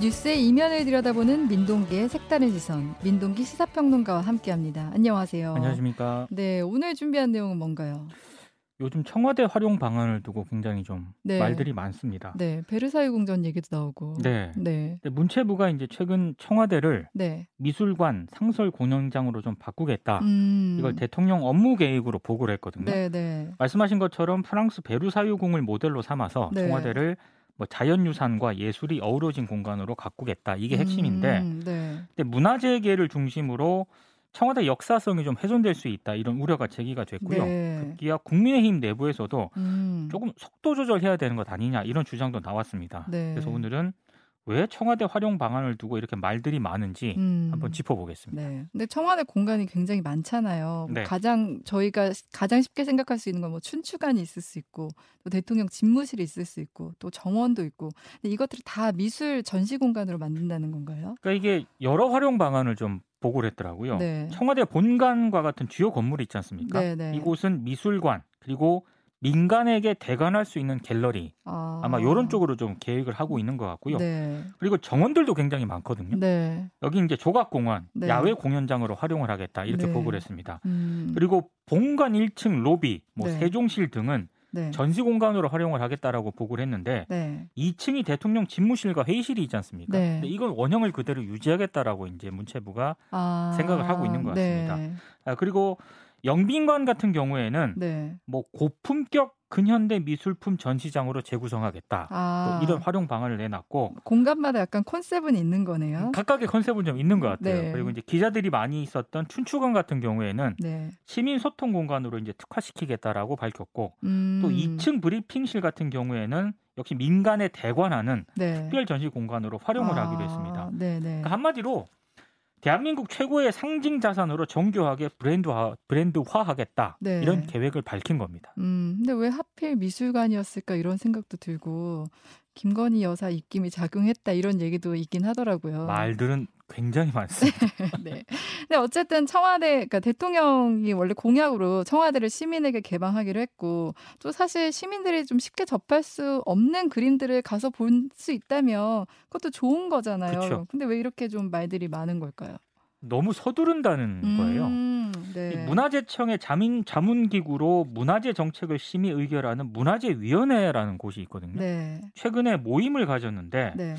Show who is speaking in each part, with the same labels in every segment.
Speaker 1: 뉴스의 이면을 들여다보는 민동기의 색다른 시선, 민동기 시사평론가와 함께합니다. 안녕하세요.
Speaker 2: 안녕하십니까.
Speaker 1: 네, 오늘 준비한 내용은 뭔가요?
Speaker 2: 요즘 청와대 활용 방안을 두고 굉장히 좀
Speaker 1: 네.
Speaker 2: 말들이 많습니다.
Speaker 1: 네, 베르사유 궁전 얘기도 나오고.
Speaker 2: 네.
Speaker 1: 네.
Speaker 2: 문체부가 이제 최근 청와대를
Speaker 1: 네.
Speaker 2: 미술관 상설 공연장으로 좀 바꾸겠다.
Speaker 1: 음.
Speaker 2: 이걸 대통령 업무 계획으로 보고를 했거든요.
Speaker 1: 네, 네.
Speaker 2: 말씀하신 것처럼 프랑스 베르사유궁을 모델로 삼아서
Speaker 1: 네.
Speaker 2: 청와대를 뭐 자연유산과 예술이 어우러진 공간으로 가꾸겠다. 이게 핵심인데,
Speaker 1: 음, 네.
Speaker 2: 근데 문화재계를 중심으로 청와대 역사성이 좀 훼손될 수 있다. 이런 우려가 제기가 됐고요.
Speaker 1: 네.
Speaker 2: 급기야 국민의힘 내부에서도
Speaker 1: 음.
Speaker 2: 조금 속도 조절해야 되는 것 아니냐 이런 주장도 나왔습니다.
Speaker 1: 네.
Speaker 2: 그래서 오늘은 왜 청와대 활용 방안을 두고 이렇게 말들이 많은지
Speaker 1: 음.
Speaker 2: 한번 짚어보겠습니다.
Speaker 1: 네. 근데 청와대 공간이 굉장히 많잖아요. 뭐
Speaker 2: 네.
Speaker 1: 가장 저희가 가장 쉽게 생각할 수 있는 건 뭐 춘추관이 있을 수 있고 또 대통령 집무실이 있을 수 있고 또 정원도 있고 근데 이것들을 다 미술 전시 공간으로 만든다는 건가요?
Speaker 2: 그러니까 이게 여러 활용 방안을 좀 보고를 했더라고요.
Speaker 1: 네.
Speaker 2: 청와대 본관과 같은 주요 건물이 있지 않습니까?
Speaker 1: 네, 네.
Speaker 2: 이곳은 미술관 그리고 민간에게 대관할 수 있는 갤러리
Speaker 1: 아,
Speaker 2: 아마 이런 쪽으로 좀 계획을 하고 있는 것 같고요.
Speaker 1: 네.
Speaker 2: 그리고 정원들도 굉장히 많거든요.
Speaker 1: 네.
Speaker 2: 여기 이제 조각공원,
Speaker 1: 네.
Speaker 2: 야외 공연장으로 활용을 하겠다 이렇게
Speaker 1: 네.
Speaker 2: 보고를 했습니다.
Speaker 1: 음.
Speaker 2: 그리고 본관 1층 로비, 뭐
Speaker 1: 네.
Speaker 2: 세종실 등은
Speaker 1: 네.
Speaker 2: 전시 공간으로 활용을 하겠다라고 보고를 했는데
Speaker 1: 네.
Speaker 2: 2층이 대통령 집무실과 회의실이 있지 않습니까?
Speaker 1: 네.
Speaker 2: 근데 이건 원형을 그대로 유지하겠다라고 이제 문체부가
Speaker 1: 아,
Speaker 2: 생각을 하고 있는 것 같습니다.
Speaker 1: 네.
Speaker 2: 아, 그리고 영빈관 같은 경우에는
Speaker 1: 네.
Speaker 2: 뭐 고품격 근현대 미술품 전시장으로 재구성하겠다.
Speaker 1: 아,
Speaker 2: 또 이런 활용 방안을 내놨고
Speaker 1: 공간마다 약간 컨셉은 있는 거네요.
Speaker 2: 각각의 컨셉은 좀 있는 것 같아요.
Speaker 1: 네.
Speaker 2: 그리고 이제 기자들이 많이 있었던 춘추관 같은 경우에는
Speaker 1: 네.
Speaker 2: 시민 소통 공간으로 이제 특화시키겠다라고 밝혔고
Speaker 1: 음.
Speaker 2: 또 2층 브리핑실 같은 경우에는 역시 민간에 대관하는
Speaker 1: 네.
Speaker 2: 특별 전시 공간으로 활용을
Speaker 1: 아,
Speaker 2: 하기로 했습니다.
Speaker 1: 네, 네.
Speaker 2: 그러니까 한마디로 대한민국 최고의 상징 자산으로 정교하게 브랜드화 브랜드화하겠다
Speaker 1: 네.
Speaker 2: 이런 계획을 밝힌 겁니다.
Speaker 1: 음, 근데 왜 하필 미술관이었을까 이런 생각도 들고 김건희 여사 입김이 작용했다 이런 얘기도 있긴 하더라고요.
Speaker 2: 말들은 굉장히 많습니다.
Speaker 1: 네. 근데 어쨌든 청와대, 그러니까 대통령이 원래 공약으로 청와대를 시민에게 개방하기로 했고 또 사실 시민들이 좀 쉽게 접할 수 없는 그림들을 가서 볼 수 있다면 그것도 좋은 거잖아요.
Speaker 2: 그쵸.
Speaker 1: 근데 왜 이렇게 좀 말들이 많은 걸까요?
Speaker 2: 너무 서두른다는 거예요.
Speaker 1: 음,
Speaker 2: 이
Speaker 1: 네.
Speaker 2: 문화재청의 자민 자문기구로 문화재 정책을 심의 의결하는 문화재위원회라는 곳이 있거든요.
Speaker 1: 네.
Speaker 2: 최근에 모임을 가졌는데
Speaker 1: 네.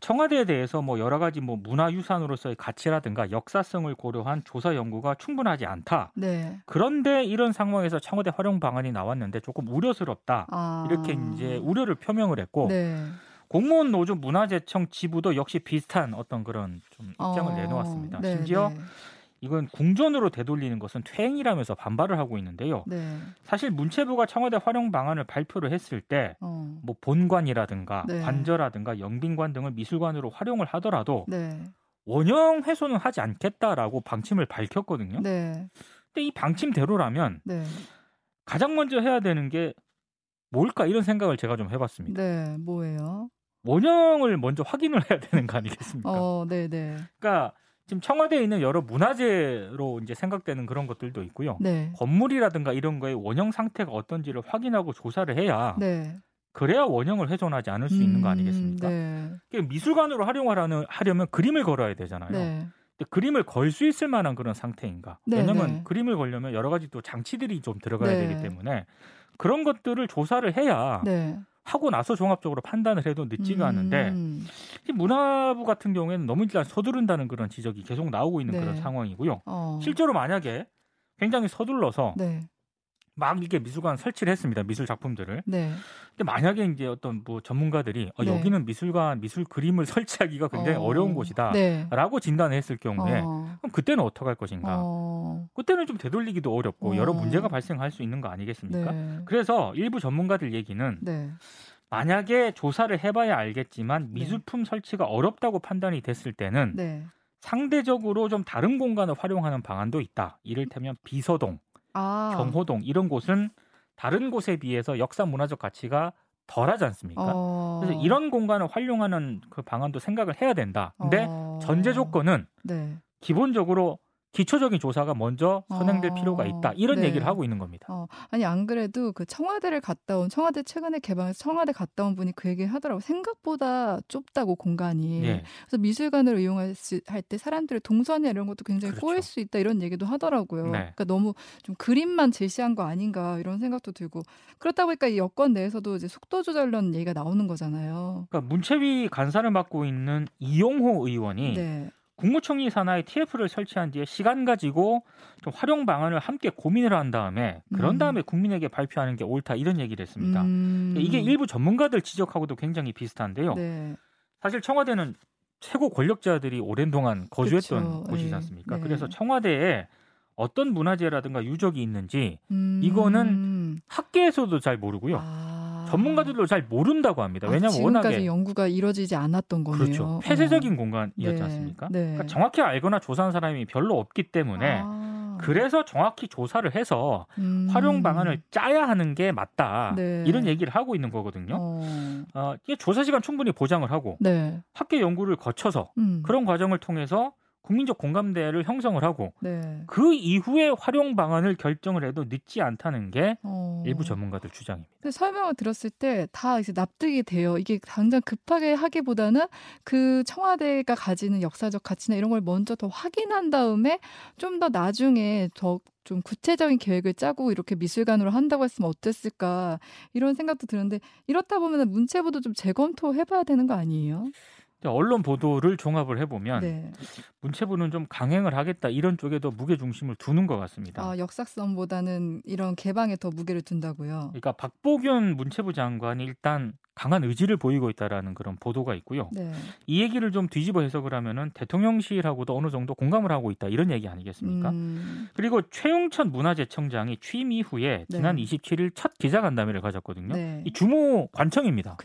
Speaker 2: 청와대에 대해서 뭐 여러 가지 뭐 문화유산으로서의 가치라든가 역사성을 고려한 조사 연구가 충분하지 않다.
Speaker 1: 네.
Speaker 2: 그런데 이런 상황에서 청와대 활용 방안이 나왔는데 조금 우려스럽다.
Speaker 1: 아.
Speaker 2: 이렇게 이제 우려를 표명을 했고
Speaker 1: 네.
Speaker 2: 공무원 노조 문화재청 지부도 역시 비슷한 어떤 그런 좀 입장을
Speaker 1: 어,
Speaker 2: 내놓았습니다.
Speaker 1: 네,
Speaker 2: 심지어
Speaker 1: 네.
Speaker 2: 이건 궁전으로 되돌리는 것은 퇴행이라면서 반발을 하고 있는데요.
Speaker 1: 네.
Speaker 2: 사실 문체부가 청와대 활용 방안을 발표를 했을 때
Speaker 1: 어.
Speaker 2: 뭐 본관이라든가
Speaker 1: 네.
Speaker 2: 관저라든가 영빈관 등을 미술관으로 활용을 하더라도
Speaker 1: 네.
Speaker 2: 원형 훼손은 하지 않겠다라고 방침을 밝혔거든요.
Speaker 1: 네.
Speaker 2: 근데 이 방침대로라면
Speaker 1: 네.
Speaker 2: 가장 먼저 해야 되는 게 뭘까 이런 생각을 제가 좀 해봤습니다.
Speaker 1: 네. 뭐예요?
Speaker 2: 원형을 먼저 확인을 해야 되는 거 아니겠습니까?
Speaker 1: 어, 네, 네.
Speaker 2: 그러니까 지금 청와대에 있는 여러 문화재로 이제 생각되는 그런 것들도 있고요.
Speaker 1: 네.
Speaker 2: 건물이라든가 이런 거의 원형 상태가 어떤지를 확인하고 조사를 해야
Speaker 1: 네.
Speaker 2: 그래야 원형을 훼손하지 않을 수 있는 거
Speaker 1: 음,
Speaker 2: 아니겠습니까?
Speaker 1: 네.
Speaker 2: 미술관으로 활용하려면 하려면 그림을 걸어야 되잖아요.
Speaker 1: 네.
Speaker 2: 근데 그림을 걸 수 있을 만한 그런 상태인가?
Speaker 1: 네,
Speaker 2: 왜냐면
Speaker 1: 네.
Speaker 2: 그림을 걸려면 여러 가지 또 장치들이 좀 들어가야
Speaker 1: 네.
Speaker 2: 되기 때문에 그런 것들을 조사를 해야
Speaker 1: 네.
Speaker 2: 하고 나서 종합적으로 판단을 해도 늦지가 않은데
Speaker 1: 음,
Speaker 2: 이 문화부 같은 경우에는 너무 일단 서두른다는 그런 지적이 계속 나오고 있는
Speaker 1: 네.
Speaker 2: 그런 상황이고요.
Speaker 1: 어.
Speaker 2: 실제로 만약에 굉장히 서둘러서
Speaker 1: 네.
Speaker 2: 막 이렇게 미술관 설치를 했습니다. 미술 작품들을.
Speaker 1: 네.
Speaker 2: 근데 만약에 이제 어떤 뭐 전문가들이 어,
Speaker 1: 네.
Speaker 2: 여기는 미술관 미술 그림을 설치하기가 굉장히
Speaker 1: 어.
Speaker 2: 어... 려운 곳이다.
Speaker 1: 네.
Speaker 2: 라고 진단을 했을 경우에
Speaker 1: 어.
Speaker 2: 그럼 그때는 어떡할 것인가?
Speaker 1: 어.
Speaker 2: 그때는 좀 되돌리기도 어렵고
Speaker 1: 어.
Speaker 2: 여러 문제가 발생할 수 있는 거 아니겠습니까?
Speaker 1: 네.
Speaker 2: 그래서 일부 전문가들 얘기는
Speaker 1: 네.
Speaker 2: 만약에 조사를 해봐야 알겠지만 미술품 설치가 어렵다고 판단이 됐을 때는
Speaker 1: 네.
Speaker 2: 상대적으로 좀 다른 공간을 활용하는 방안도 있다. 이를테면 비서동,
Speaker 1: 아.
Speaker 2: 경호동 이런 곳은 다른 곳에 비해서 역사 문화적 가치가 덜하지 않습니까?
Speaker 1: 어.
Speaker 2: 그래서 이런 공간을 활용하는 그 방안도 생각을 해야 된다. 근데
Speaker 1: 어.
Speaker 2: 전제 조건은
Speaker 1: 네.
Speaker 2: 기본적으로 기초적인 조사가 먼저 선행될
Speaker 1: 어,
Speaker 2: 필요가 있다. 이런
Speaker 1: 네.
Speaker 2: 얘기를 하고 있는 겁니다.
Speaker 1: 어, 아니 안 그래도 그 청와대를 갔다 온 청와대 최근에 개방해서 청와대 갔다 온 분이 그 얘기 하더라고 생각보다 좁다고 공간이
Speaker 2: 예.
Speaker 1: 그래서 미술관을 이용할 때 사람들의 동선이나 이런 것도 굉장히
Speaker 2: 그렇죠.
Speaker 1: 꼬일 수 있다 이런 얘기도 하더라고요.
Speaker 2: 네.
Speaker 1: 그러니까 너무 좀 그림만 제시한 거 아닌가 이런 생각도 들고 그렇다 보니까 이 여권 내에서도 이제 속도 조절론 얘기가 나오는 거잖아요.
Speaker 2: 그러니까 문체위 간사를 맡고 있는 이용호 의원이
Speaker 1: 네.
Speaker 2: 국무총리 산하에 TF를 설치한 뒤에 시간 가지고 좀 활용 방안을 함께 고민을 한 다음에 그런
Speaker 1: 음.
Speaker 2: 다음에 국민에게 발표하는 게 옳다 이런 얘기를 했습니다.
Speaker 1: 음.
Speaker 2: 이게 일부 전문가들 지적하고도 굉장히 비슷한데요.
Speaker 1: 네.
Speaker 2: 사실 청와대는 최고 권력자들이 오랜 동안 거주했던
Speaker 1: 그쵸.
Speaker 2: 곳이지
Speaker 1: 네.
Speaker 2: 않습니까?
Speaker 1: 네.
Speaker 2: 그래서 청와대에 어떤 문화재라든가 유적이 있는지
Speaker 1: 음.
Speaker 2: 이거는 학계에서도 잘 모르고요.
Speaker 1: 아.
Speaker 2: 전문가들도 잘 모른다고 합니다.
Speaker 1: 아,
Speaker 2: 왜냐하면
Speaker 1: 지금까지
Speaker 2: 워낙에
Speaker 1: 연구가 이루어지지 않았던 거네요.
Speaker 2: 그렇죠. 폐쇄적인
Speaker 1: 어.
Speaker 2: 공간이었지
Speaker 1: 네.
Speaker 2: 않습니까?
Speaker 1: 네.
Speaker 2: 그러니까 정확히 알거나 조사한 사람이 별로 없기 때문에
Speaker 1: 아.
Speaker 2: 그래서 정확히 조사를 해서
Speaker 1: 음.
Speaker 2: 활용 방안을 짜야 하는 게 맞다.
Speaker 1: 네.
Speaker 2: 이런 얘기를 하고 있는 거거든요.
Speaker 1: 어.
Speaker 2: 어, 조사 시간 충분히 보장을 하고
Speaker 1: 네.
Speaker 2: 학계 연구를 거쳐서
Speaker 1: 음.
Speaker 2: 그런 과정을 통해서 국민적 공감대를 형성을 하고
Speaker 1: 네.
Speaker 2: 그 이후에 활용 방안을 결정을 해도 늦지 않다는 게
Speaker 1: 어.
Speaker 2: 일부 전문가들 주장입니다.
Speaker 1: 설명을 들었을 때 다 이제 납득이 돼요. 이게 당장 급하게 하기보다는 그 청와대가 가지는 역사적 가치나 이런 걸 먼저 더 확인한 다음에 좀 더 나중에 더좀 구체적인 계획을 짜고 이렇게 미술관으로 한다고 했으면 어땠을까 이런 생각도 드는데 이렇다 보면 문체부도 좀 재검토해봐야 되는 거 아니에요?
Speaker 2: 언론 보도를 종합을 해보면
Speaker 1: 네.
Speaker 2: 문체부는 좀 강행을 하겠다 이런 쪽에도 무게 중심을 두는 것 같습니다.
Speaker 1: 아, 역사성보다는 이런 개방에 더 무게를 둔다고요.
Speaker 2: 그러니까 박보균 문체부 장관이 일단 강한 의지를 보이고 있다라는 그런 보도가 있고요.
Speaker 1: 네.
Speaker 2: 이 얘기를 좀 뒤집어 해석을 하면은 대통령실하고도 어느 정도 공감을 하고 있다 이런 얘기 아니겠습니까?
Speaker 1: 음,
Speaker 2: 그리고 최용천 문화재청장이 취임 이후에 지난
Speaker 1: 네.
Speaker 2: 27일 첫 기자간담회를 가졌거든요.
Speaker 1: 네.
Speaker 2: 이 주모 관청입니다.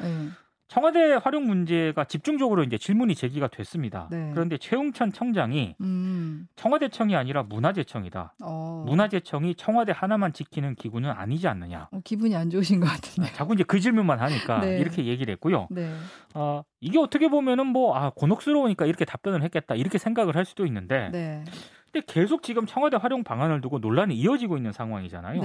Speaker 1: 네.
Speaker 2: 청와대 활용 문제가 집중적으로 이제 질문이 제기가 됐습니다.
Speaker 1: 네.
Speaker 2: 그런데 최용천 청장이
Speaker 1: 음,
Speaker 2: 청와대청이 아니라 문화재청이다.
Speaker 1: 어.
Speaker 2: 문화재청이 청와대 하나만 지키는 기구는 아니지 않느냐.
Speaker 1: 어, 기분이 안 좋으신 것 같은데.
Speaker 2: 자꾸 이제 그 질문만 하니까
Speaker 1: 네.
Speaker 2: 이렇게 얘기를 했고요.
Speaker 1: 네.
Speaker 2: 어, 이게 어떻게 보면은 뭐 아, 곤혹스러우니까 이렇게 답변을 했겠다 이렇게 생각을 할 수도 있는데
Speaker 1: 네.
Speaker 2: 근데 계속 지금 청와대 활용 방안을 두고 논란이 이어지고 있는 상황이잖아요.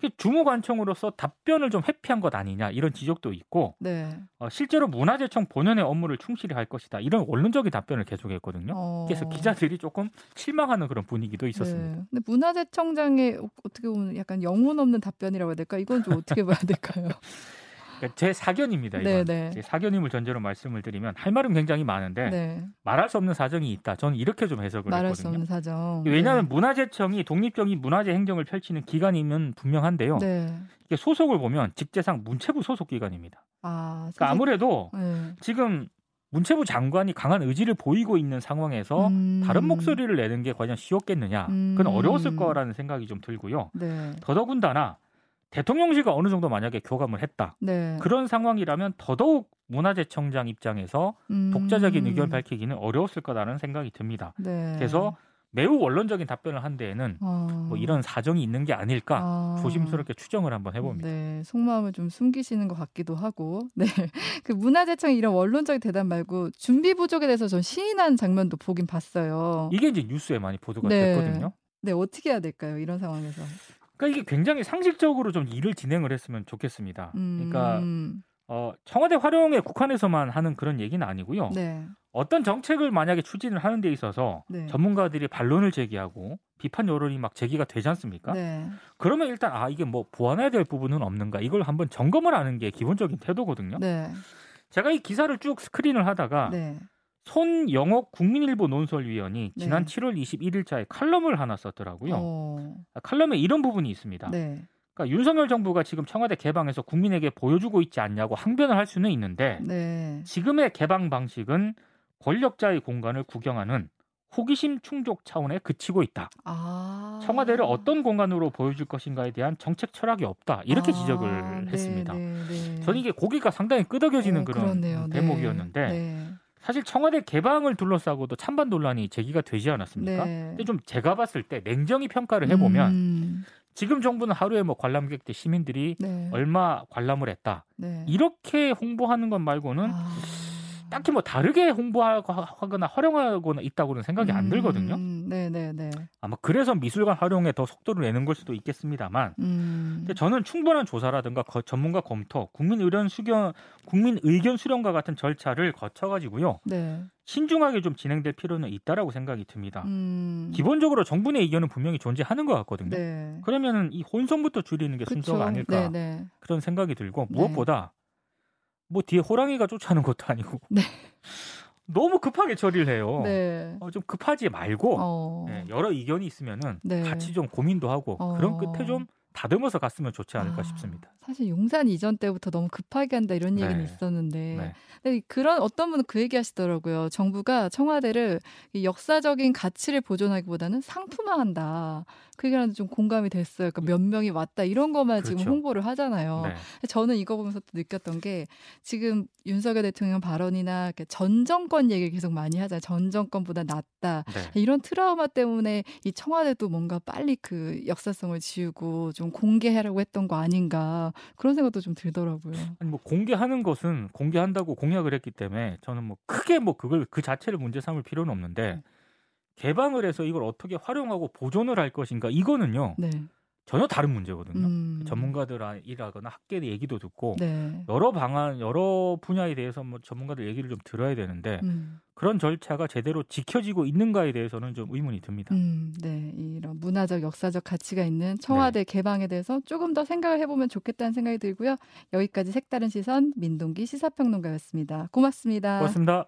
Speaker 1: 네.
Speaker 2: 그 주무관청으로서 답변을 좀 회피한 것 아니냐 이런 지적도 있고
Speaker 1: 네.
Speaker 2: 어, 실제로 문화재청 본연의 업무를 충실히 할 것이다 이런 원론적인 답변을 계속했거든요.
Speaker 1: 어.
Speaker 2: 그래서 기자들이 조금 실망하는 그런 분위기도 있었습니다.
Speaker 1: 네. 근데 문화재청장의 어- 어떻게 보면 약간 영혼 없는 답변이라고 해야 될까? 이건 좀 어떻게 봐야 될까요?
Speaker 2: 그러니까 제 사견입니다.
Speaker 1: 네,
Speaker 2: 이건.
Speaker 1: 네.
Speaker 2: 제 사견임을 전제로 말씀을 드리면 할 말은 굉장히 많은데
Speaker 1: 네.
Speaker 2: 말할 수 없는 사정이 있다. 저는 이렇게 좀 해석을
Speaker 1: 말할 수
Speaker 2: 했거든요.
Speaker 1: 없는 사정.
Speaker 2: 왜냐하면
Speaker 1: 네.
Speaker 2: 문화재청이 독립적인 문화재 행정을 펼치는 기관이면 분명한데요.
Speaker 1: 네.
Speaker 2: 이게 소속을 보면 직제상 문체부 소속 기관입니다.
Speaker 1: 아,
Speaker 2: 그러니까 아무래도
Speaker 1: 네.
Speaker 2: 지금 문체부 장관이 강한 의지를 보이고 있는 상황에서
Speaker 1: 음.
Speaker 2: 다른 목소리를 내는 게 과연 쉬웠겠느냐? 그건
Speaker 1: 음.
Speaker 2: 어려웠을 거라는 생각이 좀 들고요.
Speaker 1: 네.
Speaker 2: 더더군다나 대통령실과 어느 정도 만약에 교감을 했다.
Speaker 1: 네.
Speaker 2: 그런 상황이라면 더더욱 문화재청장 입장에서
Speaker 1: 음.
Speaker 2: 독자적인 의견 밝히기는 어려웠을 거라는 생각이 듭니다.
Speaker 1: 네.
Speaker 2: 그래서 매우 원론적인 답변을 한 데에는
Speaker 1: 어.
Speaker 2: 뭐 이런 사정이 있는 게 아닐까
Speaker 1: 아.
Speaker 2: 조심스럽게 추정을 한번 해봅니다.
Speaker 1: 네, 속마음을 좀 숨기시는 것 같기도 하고, 네, 그 문화재청이 이런 원론적인 대답 말고 준비 부족에 대해서 전 시인한 장면도 보긴 봤어요.
Speaker 2: 이게 이제 뉴스에 많이 보도가
Speaker 1: 네.
Speaker 2: 됐거든요.
Speaker 1: 네, 어떻게 해야 될까요? 이런 상황에서.
Speaker 2: 그러니까 이게 굉장히 상식적으로 좀 일을 진행을 했으면 좋겠습니다.
Speaker 1: 음,
Speaker 2: 그러니까 어, 청와대 활용에 국한해서만 하는 그런 얘기는 아니고요.
Speaker 1: 네,
Speaker 2: 어떤 정책을 만약에 추진을 하는 데 있어서
Speaker 1: 네.
Speaker 2: 전문가들이 반론을 제기하고 비판 여론이 막 제기가 되지 않습니까?
Speaker 1: 네,
Speaker 2: 그러면 일단 아 이게 뭐 보완해야 될 부분은 없는가 이걸 한번 점검을 하는 게 기본적인 태도거든요.
Speaker 1: 네,
Speaker 2: 제가 이 기사를 쭉 스크린을 하다가
Speaker 1: 네,
Speaker 2: 손영옥 국민일보 논설위원이
Speaker 1: 네.
Speaker 2: 지난 7월 21일자에 칼럼을 하나 썼더라고요.
Speaker 1: 어,
Speaker 2: 아, 칼럼에 이런 부분이 있습니다.
Speaker 1: 네,
Speaker 2: 그러니까 윤석열 정부가 지금 청와대 개방에서 국민에게 보여주고 있지 않냐고 항변을 할 수는 있는데
Speaker 1: 네,
Speaker 2: 지금의 개방 방식은 권력자의 공간을 구경하는 호기심 충족 차원에 그치고 있다.
Speaker 1: 아,
Speaker 2: 청와대를 어떤 공간으로 보여줄 것인가에 대한 정책 철학이 없다. 이렇게
Speaker 1: 아,
Speaker 2: 지적을
Speaker 1: 네,
Speaker 2: 했습니다.
Speaker 1: 네, 네.
Speaker 2: 저는 이게 고기가 상당히 끄덕여지는
Speaker 1: 어,
Speaker 2: 그런
Speaker 1: 그렇네요. 네,
Speaker 2: 대목이었는데
Speaker 1: 네,
Speaker 2: 사실 청와대 개방을 둘러싸고도 찬반 논란이 제기가 되지 않았습니까?
Speaker 1: 네.
Speaker 2: 근데 좀 제가 봤을 때 냉정히 평가를 해보면
Speaker 1: 음,
Speaker 2: 지금 정부는 하루에 뭐 관람객들 시민들이
Speaker 1: 네,
Speaker 2: 얼마 관람을 했다
Speaker 1: 네.
Speaker 2: 이렇게 홍보하는 것 말고는
Speaker 1: 아.
Speaker 2: 딱히 뭐 다르게 홍보하거나 활용하거나 있다고는 생각이 안 들거든요.
Speaker 1: 음, 네, 네, 네.
Speaker 2: 아마 그래서 미술관 활용에 더 속도를 내는 걸 수도 있겠습니다만
Speaker 1: 음.
Speaker 2: 근데 저는 충분한 조사라든가 거- 전문가 검토, 국민 의견 수견, 국민 의견 수렴과 같은 절차를 거쳐가지고요
Speaker 1: 네.
Speaker 2: 신중하게 좀 진행될 필요는 있다라고 생각이 듭니다.
Speaker 1: 음.
Speaker 2: 기본적으로 정부 내 의견은 분명히 존재하는 것 같거든요.
Speaker 1: 네.
Speaker 2: 그러면은 이 혼선부터 줄이는 게 순서가 아닐까
Speaker 1: 네, 네.
Speaker 2: 그런 생각이 들고
Speaker 1: 네.
Speaker 2: 무엇보다 뭐 뒤에 호랑이가 쫓아오는 것도 아니고
Speaker 1: 네.
Speaker 2: 너무 급하게 처리를 해요.
Speaker 1: 네.
Speaker 2: 어, 좀 급하지 말고
Speaker 1: 어.
Speaker 2: 네, 여러 의견이 있으면은
Speaker 1: 네.
Speaker 2: 같이 좀 고민도 하고
Speaker 1: 어.
Speaker 2: 그런 끝에 좀 다듬어서 갔으면 좋지 않을까
Speaker 1: 아,
Speaker 2: 싶습니다.
Speaker 1: 사실 용산 이전 때부터 너무 급하게 한다 이런
Speaker 2: 네.
Speaker 1: 얘기는 있었는데
Speaker 2: 네.
Speaker 1: 그런 어떤 분은 그 얘기 하시더라고요. 정부가 청와대를 이 역사적인 가치를 보존하기보다는 상품화한다. 그 얘기랑 좀 공감이 됐어요. 그러니까 몇 명이 왔다 이런 것만 지금
Speaker 2: 그렇죠.
Speaker 1: 홍보를 하잖아요.
Speaker 2: 네.
Speaker 1: 저는 이거 보면서 또 느꼈던 게 지금 윤석열 대통령 발언이나 전 정권 얘기를 계속 많이 하잖아요. 전 정권보다 낫다.
Speaker 2: 네.
Speaker 1: 이런 트라우마 때문에 이 청와대도 뭔가 빨리 그 역사성을 지우고 좀 공개하려고 했던 거 아닌가 그런 생각도 좀 들더라고요.
Speaker 2: 아니 뭐 공개하는 것은 공개한다고 공약을 했기 때문에 저는 뭐 크게 뭐 그걸 그 자체를 문제 삼을 필요는 없는데 개방을 해서 이걸 어떻게 활용하고 보존을 할 것인가 이거는요
Speaker 1: 네.
Speaker 2: 전혀 다른 문제거든요.
Speaker 1: 음.
Speaker 2: 전문가들이라거나 학계의 얘기도 듣고
Speaker 1: 네.
Speaker 2: 여러 방안 여러 분야에 대해서 뭐 전문가들 얘기를 좀 들어야 되는데
Speaker 1: 음,
Speaker 2: 그런 절차가 제대로 지켜지고 있는가에 대해서는 좀 의문이 듭니다.
Speaker 1: 음, 네. 이런 문화적, 역사적 가치가 있는 청와대 개방에 대해서 조금 더 생각을 해보면 좋겠다는 생각이 들고요. 여기까지 색다른 시선 민동기 시사평론가였습니다. 고맙습니다.
Speaker 2: 고맙습니다.